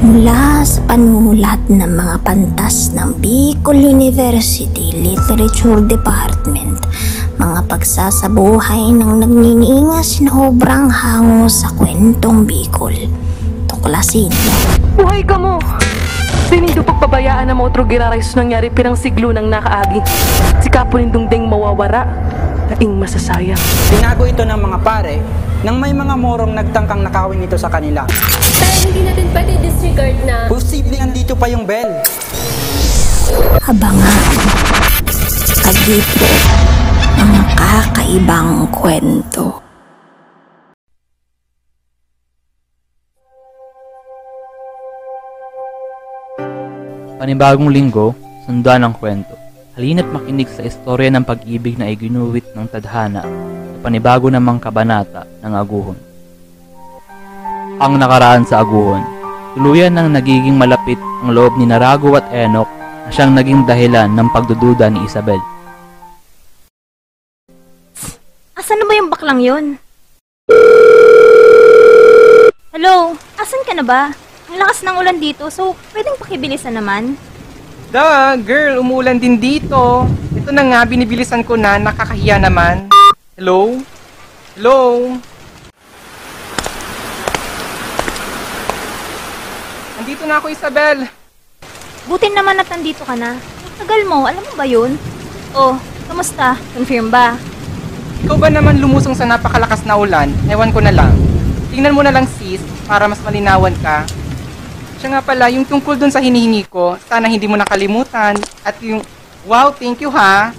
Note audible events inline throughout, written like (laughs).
Mula sa panulat ng mga pantas ng Bicol University Literature Department, mga pagsasabuhay ng nagnininga sinobrang hango sa kwentong Bicol. Tuklasin. Buhay ka mo! Dinindo pagbabayaan ng mga otro giraray sa nangyari pirang siglo ng nakaagi. Si Kapunindong ding mawawara. Daing masasayang. Tinago ito ng mga pare nang may mga morong nagtangkang nakawin ito sa kanila. Pero hindi natin pwede disregard na Posible andito pa yung bell. Abangan. Kagipo. Mga kakaibang kwento. Panibagong linggo, sundan ang kwento. Halina't makinig sa istorya ng pag-ibig na iginuwit ng tadhana sa panibago namang kabanata ng aguhon. Ang nakaraan sa aguhon, tuluyan nang nagiging malapit ang loob ni Narago at Enoch na siyang naging dahilan ng pagdududa ni Isabel. Asan na ba yung baklang yon? Hello? Asan ka na ba? Ang lakas ng ulan dito, so pwedeng pakibilisan naman? Da, girl, umuulan din dito. Ito na nga, binibilisan ko na, nakakahiya naman. Hello? Hello? Andito na ako, Isabel. Buti naman at nandito ka na. Ang tagal mo, alam mo ba yun? Oh, kamusta? Confirm ba? Ikaw ba naman lumusong sa napakalakas na ulan? Ewan ko na lang. Tingnan mo na lang sis, para mas malinawan ka. Siya nga pala, yung tungkol dun sa hinihingi ko, sana hindi mo nakalimutan. At yung, wow, thank you ha.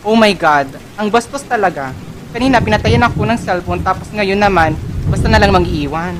Oh my God, ang bastos talaga. Kanina, pinatayan ako ng cellphone, tapos ngayon naman, basta na lang mag-iwan.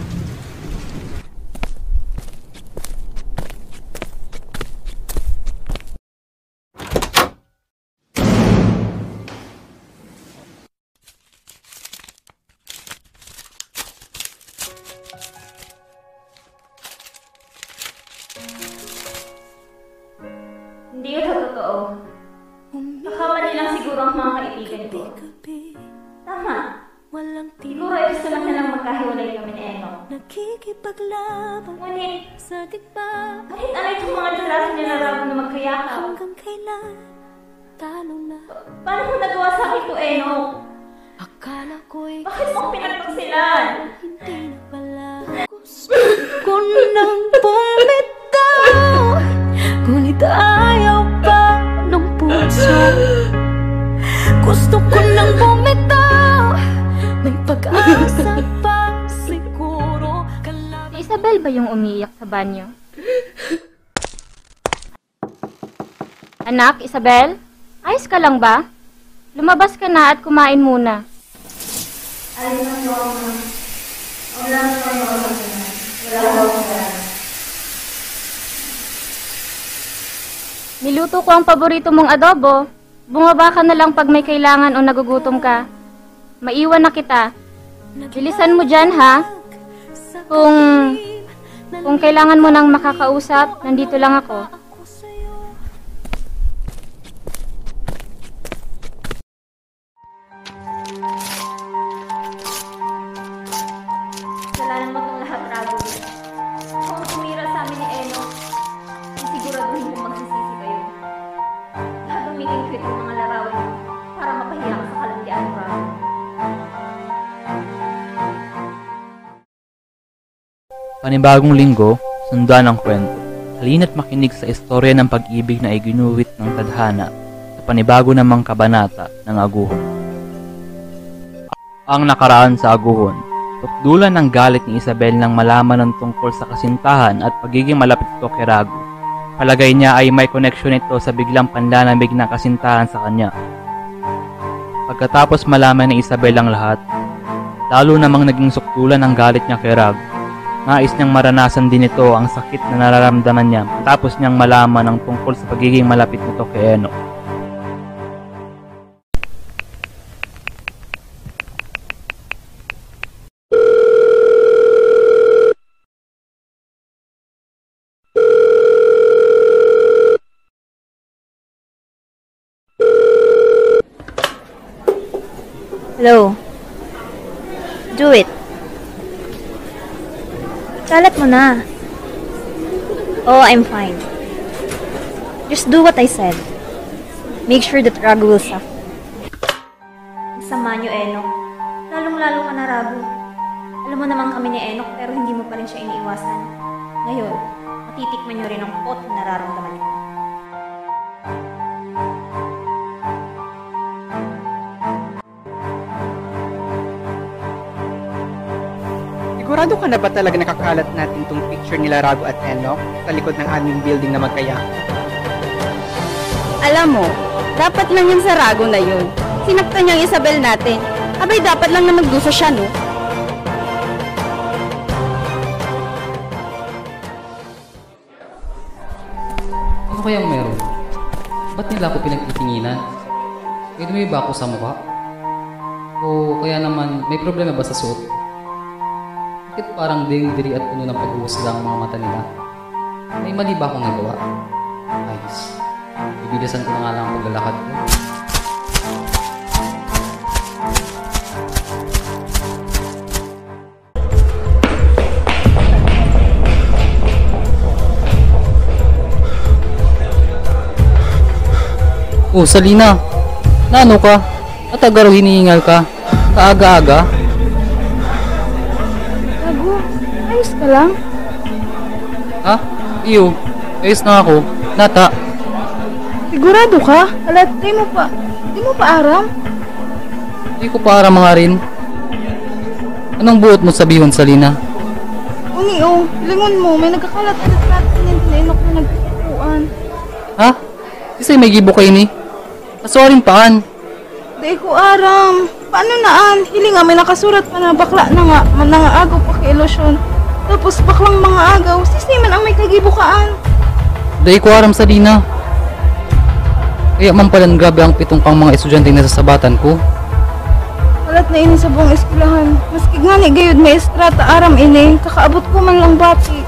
Banyo? Anak, Isabel? Ayos ka lang ba? Lumabas ka na at kumain muna. Niluto ko ang paborito mong adobo. Bumaba ka na lang pag may kailangan o nagugutom ka. Maiwan na kita. Bilisan mo dyan, ha? Kung, kung kailangan mo nang makakausap, nandito lang ako. Panibagong linggo, sundan ang kwento. Halina't makinig sa istorya ng pag-ibig na iginuwit ng tadhana sa panibago namang kabanata ng aguhon. Ang nakaraan sa aguhon, tukdulan ng galit ni Isabel nang malaman ng tungkol sa kasintahan at pagiging malapit ito kay Rago. Palagay niya ay may connection ito sa biglang panlalamig ng kasintahan sa kanya. Pagkatapos malaman ni Isabel ang lahat, lalo namang naging sukdulan ang galit niya kay Rago. Nais niyang maranasan din ito ang sakit na nararamdaman niya matapos niyang malaman ang tungkol sa pagiging malapit nito kay Eno. Hello? Do it. Kalat mo na. Oh, I'm fine. Just do what I said. Make sure that Ragu will suffer. Sama niyo, Enok. Lalong-lalo ka na, Ragu. Alam mo naman kami ni Enok pero hindi mo pa rin siya iniiwasan. Ngayon, matitikman niyo rin ang pot na nararamdaman Sigurado ka na ba talaga nakakalat natin tong picture nila Rago at Enoch sa likod ng aming building na magkaya? Alam mo, dapat lang yung sa Rago na yun. Sinaktan niyang Isabel natin. Abay, dapat lang na magdusa siya, no? Ano kayang meron? Ba't nila ako pinagtitinginan? May dumi ba ako sa mukha? O kaya naman, may problema ba sa suot? Bakit parang diri at puno ng pag-uusla ang mga mata nila? May mali ba akong nagawa? Ayos. Bibilisan ko na nga lang ang paglalakad ko. Oh, Salina. Naano ka? At agaro hinihingal ka? Kaaga-aga? Ka lang? Ha? Iyo. Ayos na ako. Nata. Sigurado ka? Alat, di mo pa, di mo pa aram? Hindi ko para mga rin. Anong buot mo sabihin, Salina? Uni, oh, lingon mo, may nagkakalat-alat natin yung tinenok na nagkikuan. Ha? Kasi may gibo kayo ni. Pasorin paan. Di ko aram. Paano naan? Hili nga, may nakasurat pa na bakla na nga, man na nga agaw pa kay ilusyon. Tapos baklang mga agaw, sisi man ang may kagibukaan. Dahil ko aram Salina. Kaya man palang grabe ang pitong pang mga estudyante na sasabatan ko. Alat na ini sa buong eskwelahan. Maski nga ni gayud may estrata aram ini, kakaabot ko man lang bati.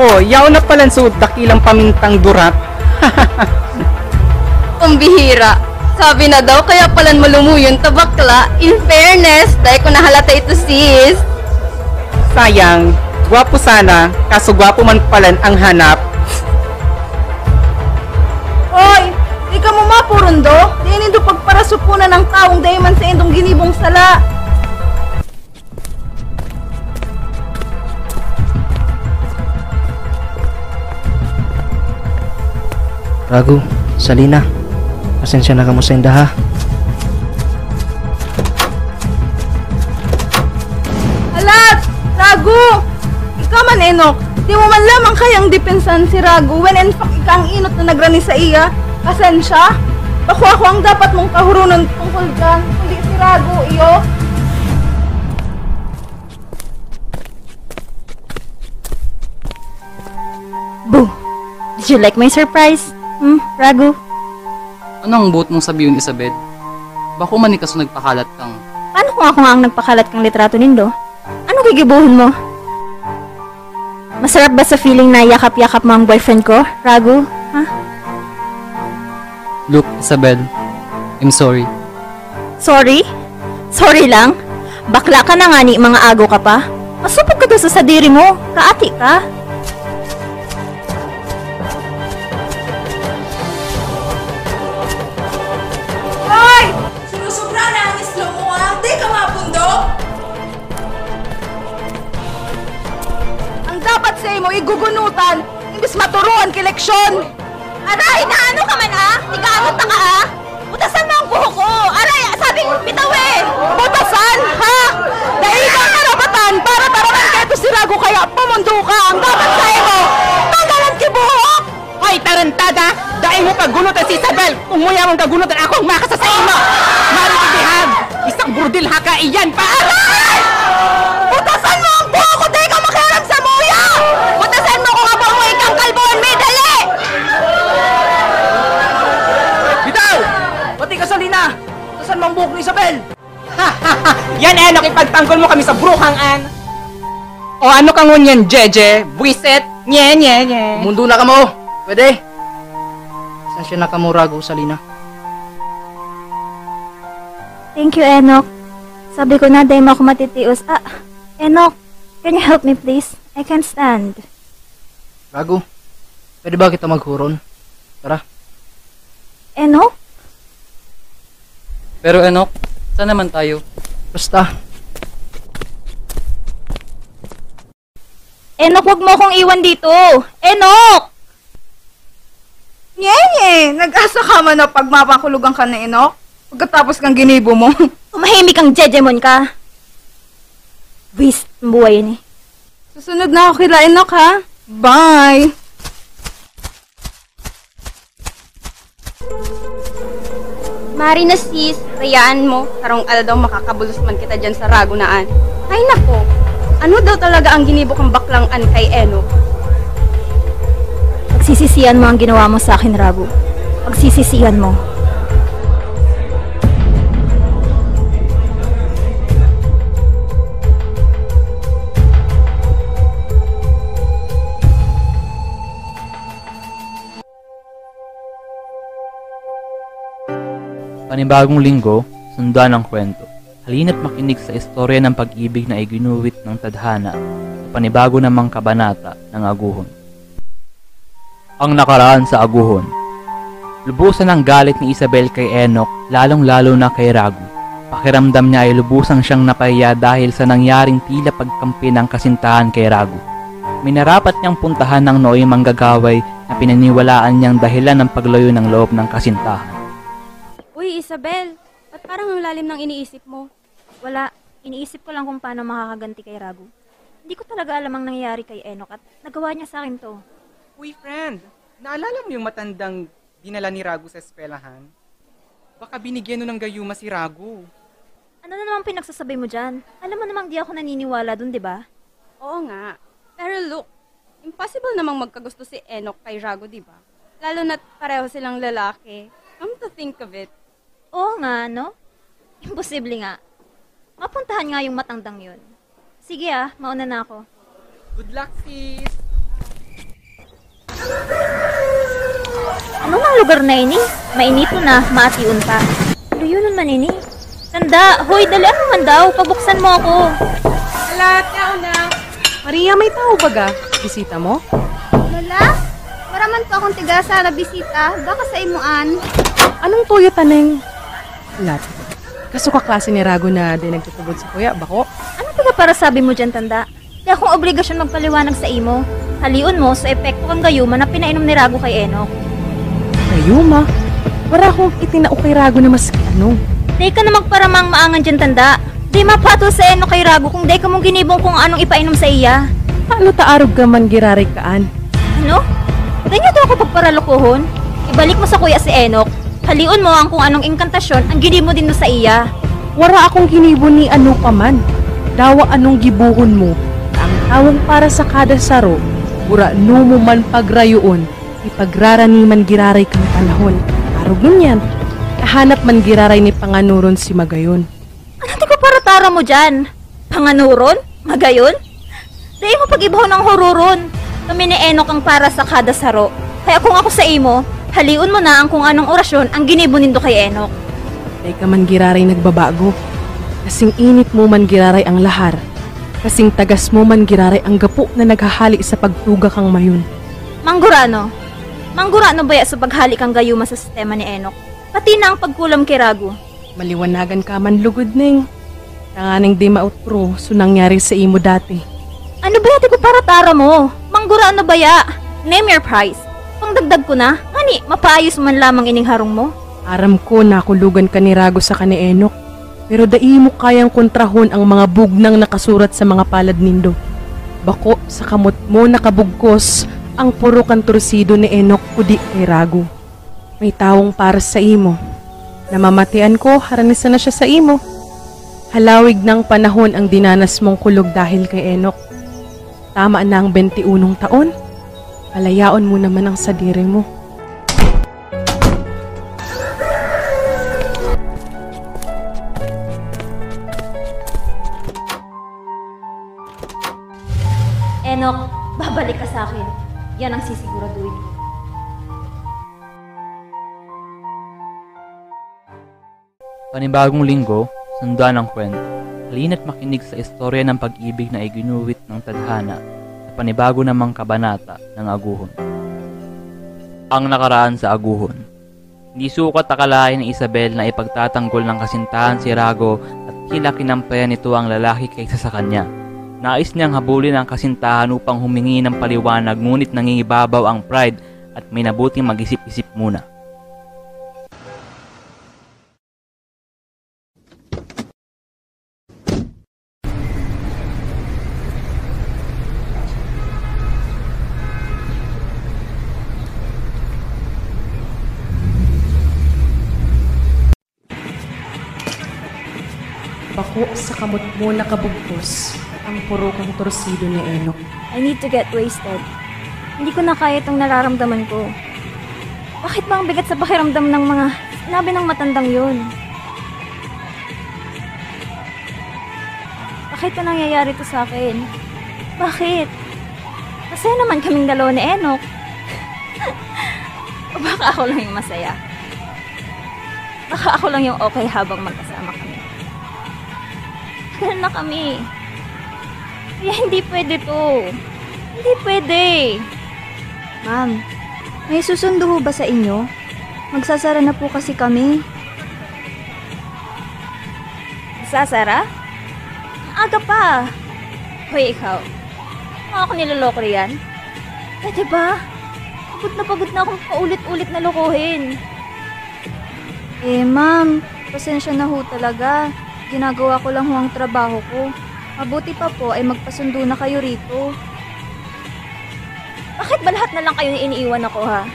Oh, yaw na palang suot dakilang pamintang durat. (laughs) Pambihira. Sabi na daw, kaya palan malumuyon tabakla. In fairness, dahil ko nahalata ito sis. Sayang, gwapo sana, kaso gwapo man palan ang hanap. Hoy! Di ka mo mapurundo? Di nindo pagparasupunan ng taong dayman sa indong ginibong sala. Ragu, Salina, pasensya na ka mo sa indaha. Alat! Ragu! Ikaw man, Enok. Di mo man lamang kayang depensan si Ragu when in fact ika ang inot na nagrani sa iya. Pasensya? Ako ako ang dapat mong kahurunon tungkol dyan, kundi si Ragu, iyo. Boo! Did you like my surprise? Hmm, Ragu? Anong buot mong sabihin, Isabel? Bako man ni kaso nagpakalat kang Paano kung ako nga ang nagpakalat kang litrato nindo? Ano gigibuhin mo? Masarap ba sa feeling na yakap-yakap mo ang boyfriend ko, Ragu? Ha? Look, Isabel. I'm sorry. Sorry? Sorry lang? Bakla ka na nga ni mga agaw ka pa? Masupag ka doon sa sadiri mo. Kaati ka. Imo igugunutan, imbis maturuan kay leksyon. Aray, naano ka man ha? Tigaanot na ka ha? Butasan mo ang buhok ko. Aray, sabi mo bitawin. Butasan, ha? Dahil ka ang karapatan para taraman kayo to si Ragu kaya pumundo ka. Ang dapat sa imo, tanggalan kibuhok! Hoy, tarantada! Dahil mo pagunutan si Isabel! Kung muya mong kagunutan ako ang makasa sa imo! Isang burdil haka iyan pa! Butasan mo ang buhok ko! Di ka makialam sa muya! Butasan mo kung abo mo ikang kalbuan may dali! Bitaw! Pati ka, Salina! Ang buhok ni Isabel? Yan Enok, ipagtanggol mo kami sa bruhang an! O ano ka ngunyan, Jeje? Buiset? Nye, nye, nye. Mundo na ka mo! Pwede? Pasensya na ka mo, Ragu, Salina. Thank you, Enoch. Sabi ko na, day mo ako matitios. Ah, Enoch, can you help me please? I can't stand. Gago. Pwede ba kita maghuron? Tara. Enoch? Pero Enoch, saan naman tayo? Basta. Enoch, wag mo akong iwan dito! Enoch! Nye, nag-asa ka man na pag mapakulugan ka na Enok? Pagkatapos kang ginibo mo. (laughs) Tumahimik kang jejemon ka. Waste ang buhay ni. Susunod na ako kila Enok ha. Bye! Mari na sis, rayaan mo. Karong ala daw makakabulos man kita dyan sa ragunaan. Ay nako, ano daw talaga ang ginibo kang baklang an kay Eno? Pagsisisihan mo ang ginawa mo sa akin, Ragu. Pagsisisihan mo. Panibagong linggo, sundan ang kwento. Halina't makinig sa istorya ng pag-ibig na iginuwit ng tadhana sa panibago namang kabanata ng aguhon. Ang nakaraan sa aguhon. Lubusan ang galit ni Isabel kay Enoch, lalong-lalo na kay Ragu. Pakiramdam niya ay lubusang siyang napahiya dahil sa nangyaring tila pagkampi ng kasintahan kay Ragu. Minarapat niyang puntahan ng nooy manggagaway na pinaniwalaan niyang dahilan ng paglayo ng loob ng kasintahan. Uy, Isabel, ba't parang ang lalim ng iniisip mo? Wala, iniisip ko lang kung paano makakaganti kay Ragu. Hindi ko talaga alam ang nangyayari kay Enoch at nagawa niya sa akin to. Uy, friend, naalala mo yung matandang dinala ni Ragu sa eskwelahan? Baka binigyan nun ng gayuma si Ragu. Ano na naman pinagsasabi mo dyan? Alam mo namang di ako naniniwala dun, di ba? Oo nga. Pero look, impossible namang magkagusto si Enoch kay Rago, di ba? Lalo na't pareho silang lalaki. Come to think of it. Oo nga, no? Imposible nga. Mapuntahan nga yung matandang yun. Sige ah, mauna na ako. Good luck, sis! Ano nang lugar na ini? Mainito na, maatiun pa. Pero yun naman ini. Tanda, hoy, dali ako man daw. Pabuksan mo ako. Lahat na una. Maria, may tao baga? Bisita mo? Lola, maraman pa akong tigasa na bisita. Baka sa imuan. Anong toyo taneng? Lahat. Kaso ka klase ni Rago na di nagtutubod sa kuya, bako? Ano taga para sabi mo dyan, Tanda? Di akong obligasyon magpaliwanag sa imo. Haliun mo sa epekto kang gayuma na pinainom ni Rago kay Enoch. Ayuma. Wala akong itinao kay Rago na mas ano. Di ka na magparamang maangan dyan, Tanda. Di mapato sa Enoch kay Rago kung di ka mong ginibong kung anong ipainom sa iya. Paano taarog ka man giraray kaan? Ano? Ganyan to ako pagparalokohon? Ibalik mo sa kuya si Enoch. Haliun mo ang kung anong inkantasyon ang gini mo din do sa iya. Wara akong hinibo ni ano pa man. Dawa anong gibuhon mo. Ang tawang para sa kada saro, ura no mo man pagrayoon, ipagrarani man giraray kang panahon. Arog nun yan. Kahanap man giraray ni panganuron si Magayon. Ano ti ko para tara mo dyan? Panganuron? Magayon? Dahil mo pag-ibaw ng hururon. Kami ni Enoch ang para sa kada saro. Kaya kung ako sa imo, haliun mo na ang kung anong orasyon ang ginibunin do kay Enoch. Dahil ka man giraray nagbabago. Kasing init mo man giraray ang lahar. Kasing tagas mo man giraray ang gapo na naghahali sa pagtuga kang mayon. Manggurano. Manggurano baya sa paghali kang gayuma sa sistema ni Enoch. Pati na ang pagkulam kay Ragu. Maliwanagan ka man lugod ning. Tanganing di mautro so nangyari sa imo dati. Ano ba yati ko para tara mo? Manggurano baya? Name your price. Pangdagdag ko na. Hani, mapaayos man lamang ining harong mo. Aram ko na kulugan ka ni Rago sa kani Enok. Pero dai mo kayang kontrahon ang mga bugnang nakasurat sa mga palad nindo. Bako sa kamot mo nakabugkos ang puro kantorsido ni Enok kudi kay Rago. May tawong para sa imo. Namamatian ko, haranisan na siya sa imo. Halawig ng panahon ang dinanas mong kulog dahil kay Enok. Tama na ang 21 taon. Palayaon mo naman ang sadiri mo. Babalik ka sa akin. Yan ang sisiguraduhin ko. Panibagong linggo, sundan ang kwento. Halina't makinig sa istorya ng pag-ibig na iginuwit ng tadhana sa panibago namang kabanata ng aguhon. Ang nakaraan sa aguhon. Hindi sukat akalain ni Isabel na ipagtatanggol ng kasintahan si Rago at tila kinampayan nito ang lalaki kaysa sa kanya. Nais niyang habulin ang kasintahan upang humingi ng paliwanag ngunit nangingibabaw ang pride at may nabuting mag-isip-isip muna. Mo nakabugkos ang purukang torsido ni Enoch. I need to get wasted. Hindi ko na kaya itong nararamdaman ko. Bakit ba ang bigat sa pakiramdam ng mga sinabi ng matandang yun? Bakit pa nangyayari to sa akin? Bakit? Masaya naman kaming dalawa ni Enoch. o (laughs) baka ako lang yung masaya? Baka ako lang yung okay habang magkasama kami. Tagal na kami. Kaya hindi pwede to. Hindi pwede. Ma'am, may susundo ho ba sa inyo? Magsasara na po kasi kami. Sasara? Aga pa. Hoy, ikaw. Mga ako niloloko riyan? Pwede ba? Pagod na pagod na akong paulit-ulit na lokohin. Eh, ma'am, pasensya na ho talaga. Ginagawa ko lang ho ang trabaho ko. Mabuti pa po ay magpasundo na kayo rito. Bakit ba lahat na lang kayo iniiwan ako, ha?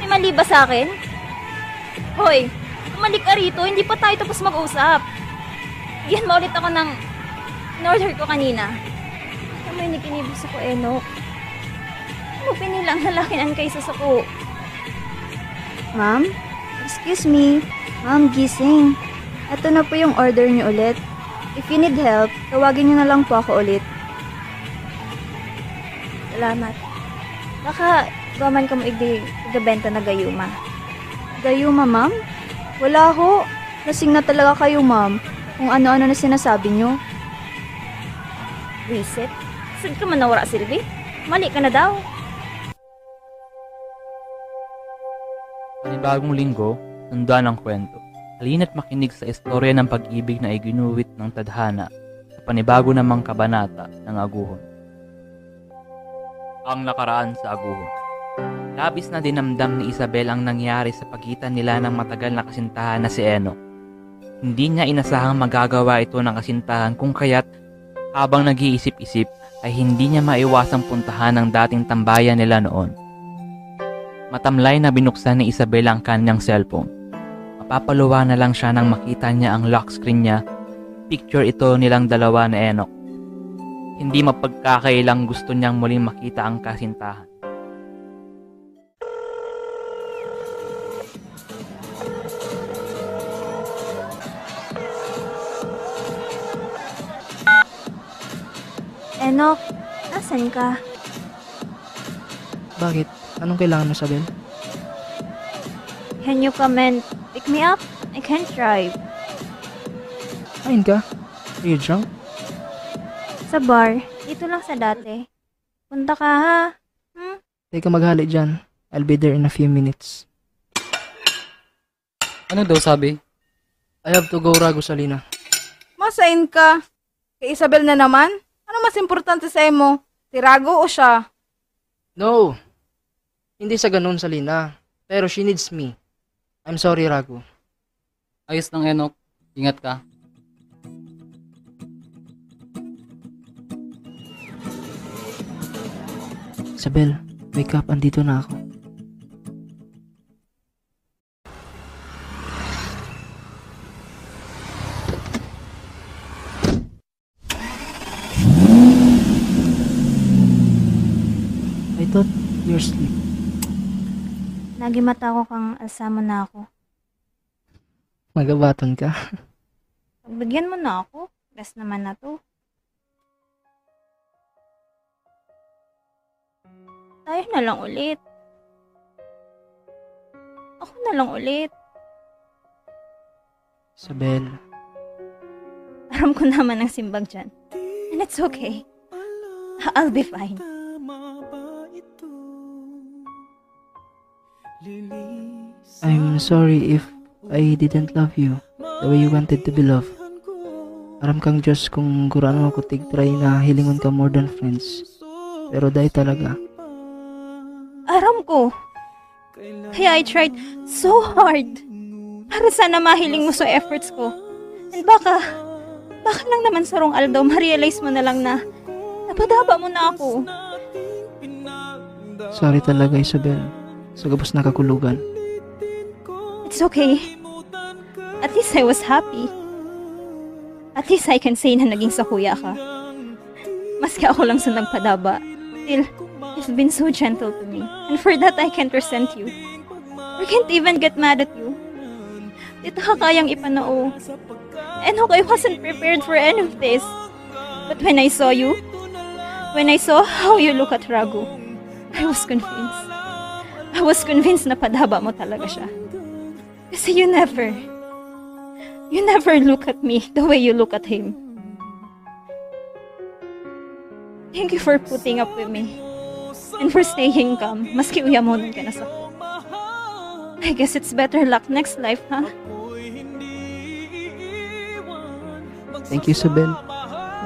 May mali ba sa akin? Hoy, umalik ka rito. Hindi pa tayo tapos mag-usap. Yan mo ulit ako ng in-order ko kanina. Alam mo yung nakinibis ako, Enoch. Ano pinilang nalakinan kay sa sako? Ma'am? Excuse me. Ma'am, gising. Ito na po yung order niyo ulit. If you need help, tawagin niyo na lang po ako ulit. Salamat. Baka gaman ka mo igabenta na gayuma. Gayuma, ma'am? Wala ho. Lasing na talaga kayo, ma'am. Kung ano-ano na sinasabi niyo. Reset? Saan ka man nawara, Sylvie? Mali ka na daw. Panibagong linggo, sundan ang kwento. Halina't makinig sa istorya ng pag-ibig na iginuwit ng tadhana sa panibago namang kabanata ng aguhon. Ang nakaraan sa aguhon. Labis na dinamdam ni Isabel ang nangyari sa pagitan nila ng matagal na kasintahan na si Enoch. Hindi niya inasahang magagawa ito ng kasintahan kung kaya't habang nag-iisip-isip ay hindi niya maiwasang puntahan ang dating tambayan nila noon. Matamlay na binuksan ni Isabel ang kanyang cellphone. Mapapaluwa na lang siya nang makita niya ang lock screen niya. Picture ito nilang dalawa na Enoch. Hindi mapagkakailang gusto niyang muling makita ang kasintahan. Enoch, nasan ka? Bakit? Anong kailangan mo, Sabel? Can you come and pick me up? I can't drive. Ayun ka? Are you drunk? Sa bar, dito lang sa dati. Punta ka ha. Teka maghali dyan. I'll be there in a few minutes. Ano daw sabi? I have to go Rago Salina. Masain ka. Kay Isabel na naman? Ano mas importante sa imo? Si Rago o siya? No! Hindi sa ganun, Salina. Pero she needs me. I'm sorry, Rago. Ayos lang, Enoch. Ingat ka. Isabel, wake up. Andito na ako. Nagimata ko kang asama na ako. Magabaton ka. Pagbigyan mo na ako. Gas naman na to. Tayo na lang ulit. Ako na lang ulit. Isabel, Aram ko naman ang simbag dyan. And it's okay. I'll be fine. I'm sorry if I didn't love you the way you wanted to be loved. Aram kang Diyos kung kurano ako tigtry na hilingon ka more than friends. Pero dahil talaga, Aram ko. Kaya I tried so hard para sana mahiling mo sa efforts ko. And baka, baka lang naman sa wrong Aldo, ma-realize mo na lang na napadaba mo na ako. sorry talaga Isabel. Sa gabos na kakulugan. It's okay. At least I was happy. At least I can say na naging sa kuya ka. Maski ako lang sa nagpadaba. Still, you've been so gentle to me. And for that, I can't resent you. I can't even get mad at you. Dito ka kayang ipanao. And okay, I wasn't prepared for any of this. But when I saw you, when I saw how you look at Ragu, I was convinced. I was convinced na padaba mo talaga siya. Kasi you never, you never look at me the way you look at him. Thank you for putting up with me. And for staying calm, maski uyamonan ka na sa I guess it's better luck next life, ha? Thank you Isabel.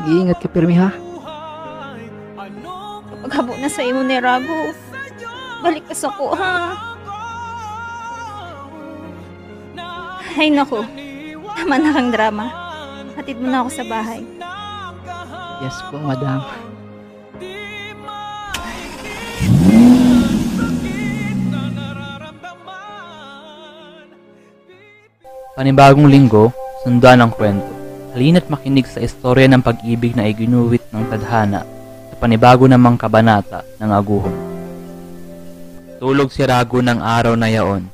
Mag-iingat ka pirmi ha. Kapag habo na sa imo ni Rago, balik ka sa ko, ha? Ay, naku. Tama na kang drama. Hatid mo na ako sa bahay. Yes po, madam. Panibagong linggo, sundan ang kwento. Halina't makinig sa istorya ng pag-ibig na iginuwit ng tadhana sa panibago namang kabanata ng aguhon. Tulog si Rago ng araw na yaon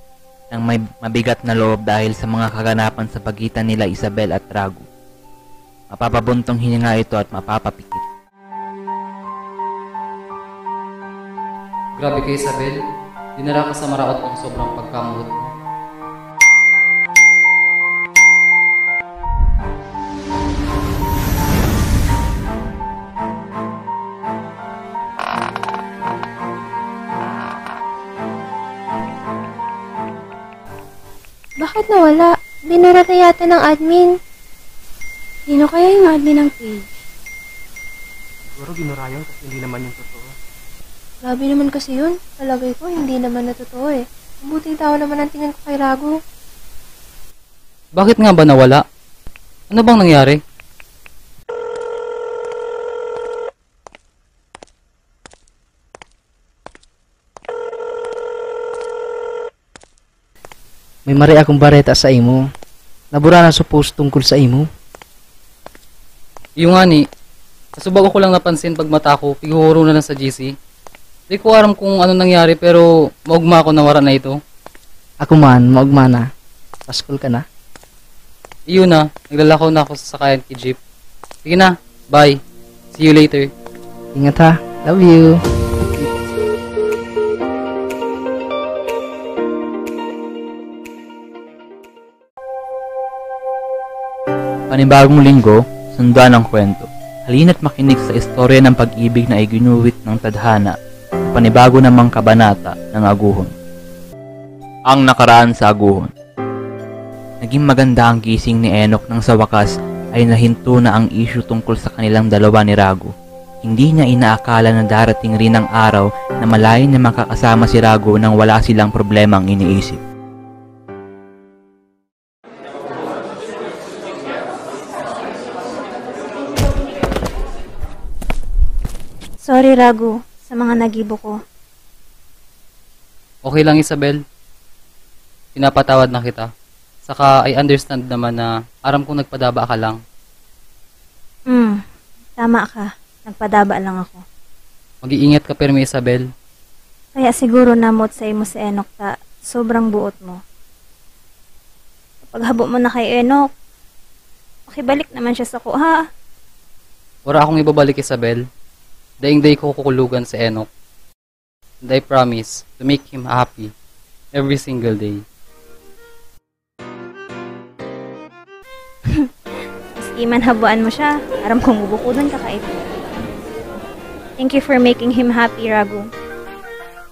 nang may mabigat na loob dahil sa mga kaganapan sa pagitan nila Isabel at Rago. Mapapabuntong hininga ito at mapapapikit. Grabe ka Isabel, dinara ka sa maraot ng sobrang pagkamuhot mo. Bakit nawala? Binura na yata ng admin. Sino kaya yung admin ng page? Siguro ginurayan kasi hindi naman yung totoo. Grabe naman kasi yun. Palagay ko, hindi naman na totoo eh. Mabuting tao naman ang tingin ko kay Rago. Bakit nga ba nawala? Ano bang nangyari? May mari akong bareta sa imo. Nabura na suppose tungkol sa imo. Yung nga ni, kasubag ko lang napansin pag mata ko, piguhuro na lang sa GC. Di ko aram kung ano nangyari pero maugma ako na wara na ito. Ako man, maugma na. Paskol ka na. Iyon na, naglalakaw na ako sa sakayan kay Jeep. Sige na, bye. See you later. Ingat ha. Love you. Panibagong linggo, sundan ang kwento. Halina't makinig sa istorya ng pag-ibig na iginuwit ng tadhana panibago namang kabanata ng aguhon. Ang nakaraan sa aguhon. Naging maganda ang gising ni Enoch nang sa wakas ay nahinto na ang issue tungkol sa kanilang dalawa ni Rago. Hindi niya inaakala na darating rin ang araw na malayan na makakasama si Rago nang wala silang problemang iniisip. Sorry, Ragu, sa mga nagibo ko. Okay lang Isabel. Pinapatawad na kita. Saka I understand naman na aram kong nagpadaba ka lang. Hmm, tama ka. Nagpadaba lang ako. Mag-iingat ka pero Isabel. Kaya siguro namot sa imo si Enoch ta, sobrang buot mo. Kapag habo mo na kay Enoch, makibalik naman siya sa kuha. Wala akong ibabalik Isabel. Daing day ko kukulugan si Enoch. And I promise to make him happy every single day. Maski manhabuan mo siya, aram kong ubukudan ka kait. Thank you for making him happy, Ragu.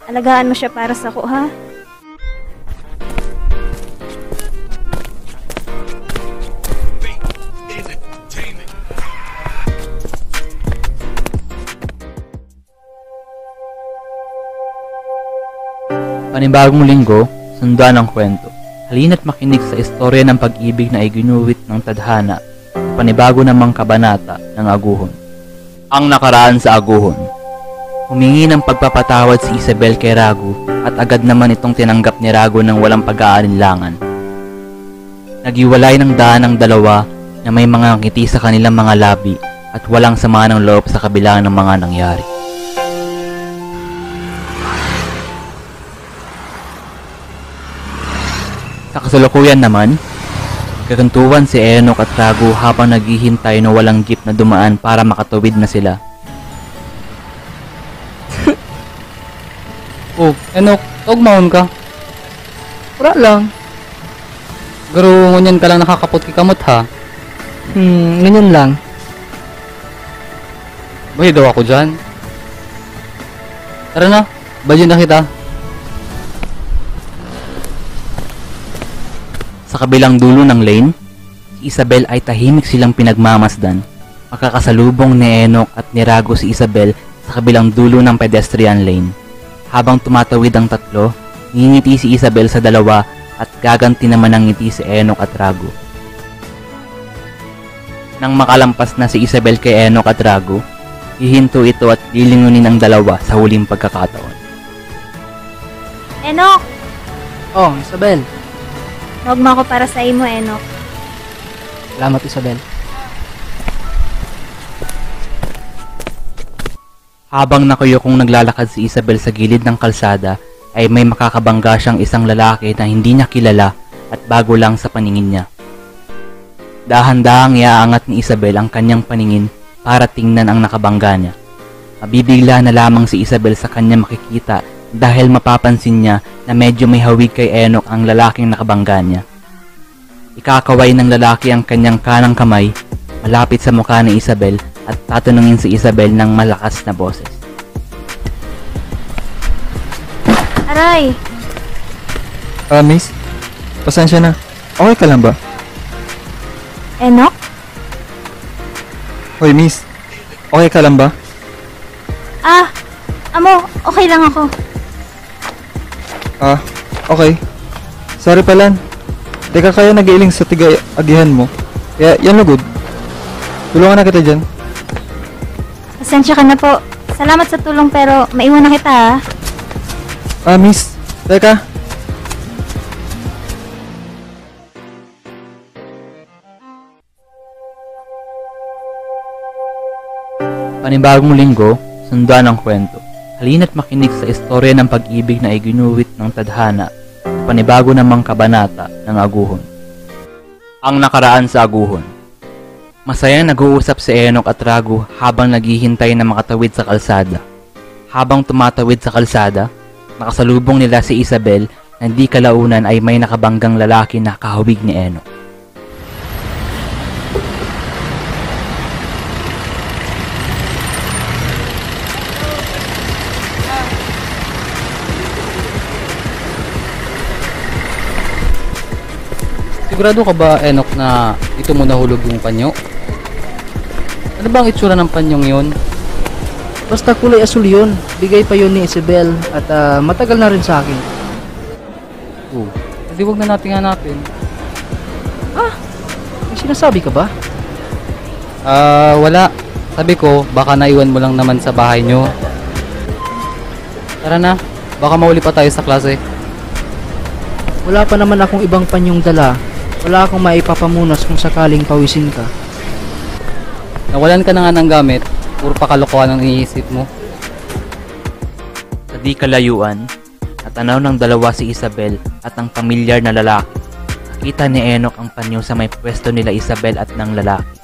Alagaan mo siya para sa ko, ha? Panibagong linggo, sundan ang kwento. Halina't makinig sa istorya ng pag-ibig na iginuwit ng tadhana sa panibago namang kabanata ng aguhon. Ang nakaraan sa aguhon. Humingi ng pagpapatawad si Isabel kay Ragu at agad naman itong tinanggap ni Ragu ng walang pag-aalinlangan. Nagiwalay ng daan ang dalawa na may mga ngiti sa kanilang mga labi at walang sama ng loob sa kabila ng mga nangyari. Sa kasalukuyan naman, kakantuan si Enoch at Ragu habang naghihintay na walang jeep na dumaan para makatawid na sila. (laughs) Oh, Enok, tugmaon ka. Wala lang. Garo, ngunyan ka lang nakakapot kikamot ha. Hmm, ganyan lang. Bahay daw ako dyan. Tara na, badyo na kita. Sa kabilang dulo ng lane, si Isabel ay tahimik silang pinagmamasdan. Makakasalubong ni Enoch at ni Rago si Isabel sa kabilang dulo ng pedestrian lane. Habang tumatawid ang tatlo, ngingiti si Isabel sa dalawa at gaganti naman ng ngiti si Enoch at Rago. Nang makalampas na si Isabel kay Enoch at Rago, hihinto ito at lilingunin ang dalawa sa huling pagkakataon. Enok! Oh, Isabel. Huwag mo ako para sa imo, Enok. Salamat, Isabel. Habang nakuyukong naglalakad si Isabel sa gilid ng kalsada, ay may makakabangga siyang isang lalaki na hindi niya kilala at bago lang sa paningin niya. Dahan-dahang iaangat ni Isabel ang kanyang paningin para tingnan ang nakabangga niya. Mabibigla na lamang si Isabel sa kanya makikita dahil mapapansin niya na medyo may hawig kay Enoch ang lalaking nakabangga niya. Ikakaway ng lalaki ang kanyang kanang kamay malapit sa mukha ni Isabel at tatanungin si Isabel ng malakas na boses. Aray! Ah, miss. Pasensya na. Okay ka lang ba? Enok? Hoy, miss. Okay ka lang ba? Ah! Amo, okay lang ako. Ah, okay. Sorry pala. Teka kaya nag-iiling sa tiga-agihan mo. Kaya yan lugod. Tulungan na kita dyan. Pasensya ka na po. Salamat sa tulong pero maiwan na kita ha. Ah, miss. Teka. Panibagong linggo, sundan ang kwento. Halina't makinig sa istorya ng pag-ibig na iginuwit ng tadhana sa panibago namang kabanata ng aguhon. Ang nakaraan sa aguhon. Masayang nag-uusap si Enoch at Ragu habang naghihintay na makatawid sa kalsada. Habang tumatawid sa kalsada, nakasalubong nila si Isabel na di kalaunan ay may nakabanggang lalaki na kahawig ni Enoch. Sigurado ka ba, Enok, na ito mo nahulog yung panyo? Ano bang itsura ng panyong yon? Basta kulay asul yun. Bigay pa yun ni Isabel at ah, matagal na rin sa akin. Oh, hindi wag na natin hanapin. May sinasabi ka ba? Ah, wala. Sabi ko, baka naiwan mo lang naman sa bahay nyo. Tara na, baka mauli pa tayo sa klase. Wala pa naman akong ibang panyong dala. Wala akong maipapamunas kung sakaling pawisin ka. Nawalan ka na nga ng gamit, puro pa kalokohan ang iniisip mo. Sa di kalayuan, natanaw ng dalawa si Isabel at ang pamilyar na lalaki. Nakita ni Enoch ang panyo sa may pwesto nila Isabel at ng lalaki.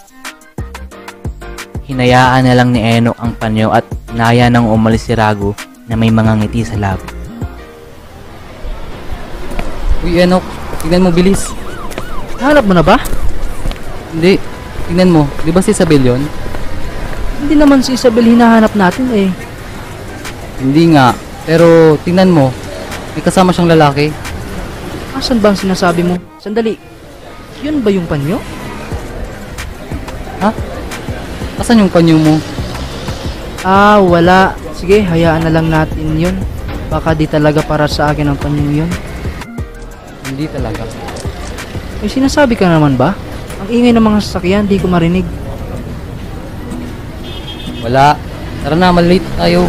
Hinayaan na lang ni Enoch ang panyo at naya nang umalis si Rago na may mga ngiti sa labi. Uy, Enok, tignan mo bilis. Hanap mo na ba? Hindi, Tingnan mo, di ba si Isabel yun? Hindi naman si Isabel hinahanap natin eh. Hindi nga, pero tingnan mo, may kasama siyang lalaki. Asan ba ang sinasabi mo? Sandali. Yun ba yung panyo? Ha? Asan yung panyo mo? Ah, wala. Sige, hayaan na lang natin yun. Baka di talaga para sa akin ang panyo yun. Hindi talaga. May sinasabi ka naman ba? Ang ingay ng mga sasakyan, di ko marinig. Wala. Tara na, malilate tayo.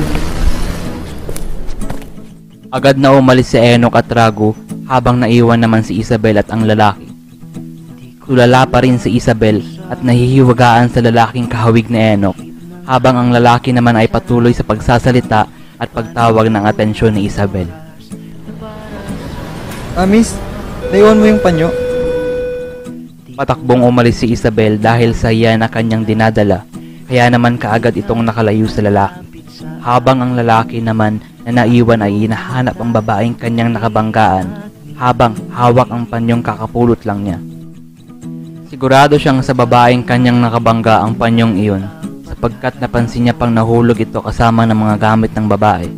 Agad na umalis si Enoch at Rago habang naiwan naman si Isabel at ang lalaki. Tulala pa rin si Isabel at nahihiwagaan sa lalaking kahawig ni Enoch habang ang lalaki naman ay patuloy sa pagsasalita at pagtawag ng atensyon ni Isabel. Ah, miss, naiwan mo yung panyo. Patakbong umalis si Isabel dahil sa iya na kanyang dinadala kaya naman kaagad itong nakalayo sa lalaki. Habang ang lalaki naman na naiwan ay hinahanap ang babaeng kanyang nakabanggaan habang hawak ang panyong kakapulot lang niya. Sigurado siyang sa babaeng kanyang nakabangga ang panyong iyon sapagkat napansin niya pang nahulog ito kasama ng mga gamit ng babae.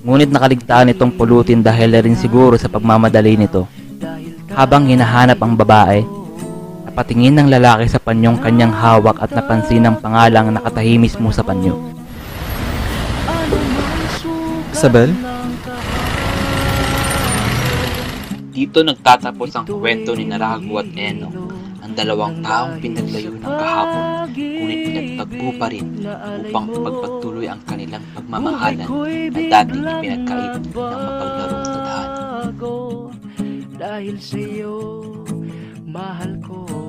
Ngunit nakaligtaan itong pulutin dahil na rin siguro sa pagmamadali nito. Habang hinahanap ang babae, napatingin ng lalaki sa panyong kanyang hawak at napansin ang pangalang nakatahi mismo sa panyo. Isabel? Dito nagtatapos ang kwento ni Narago at Eno, ang dalawang taong pinaglayo ng kahapon, ngunit pinagtagpo pa rin upang pagpatuloy ang kanilang pagmamahalan na dating ipinagkait ng mapaglarong tadhana. Dahil sa'yo, mahal ko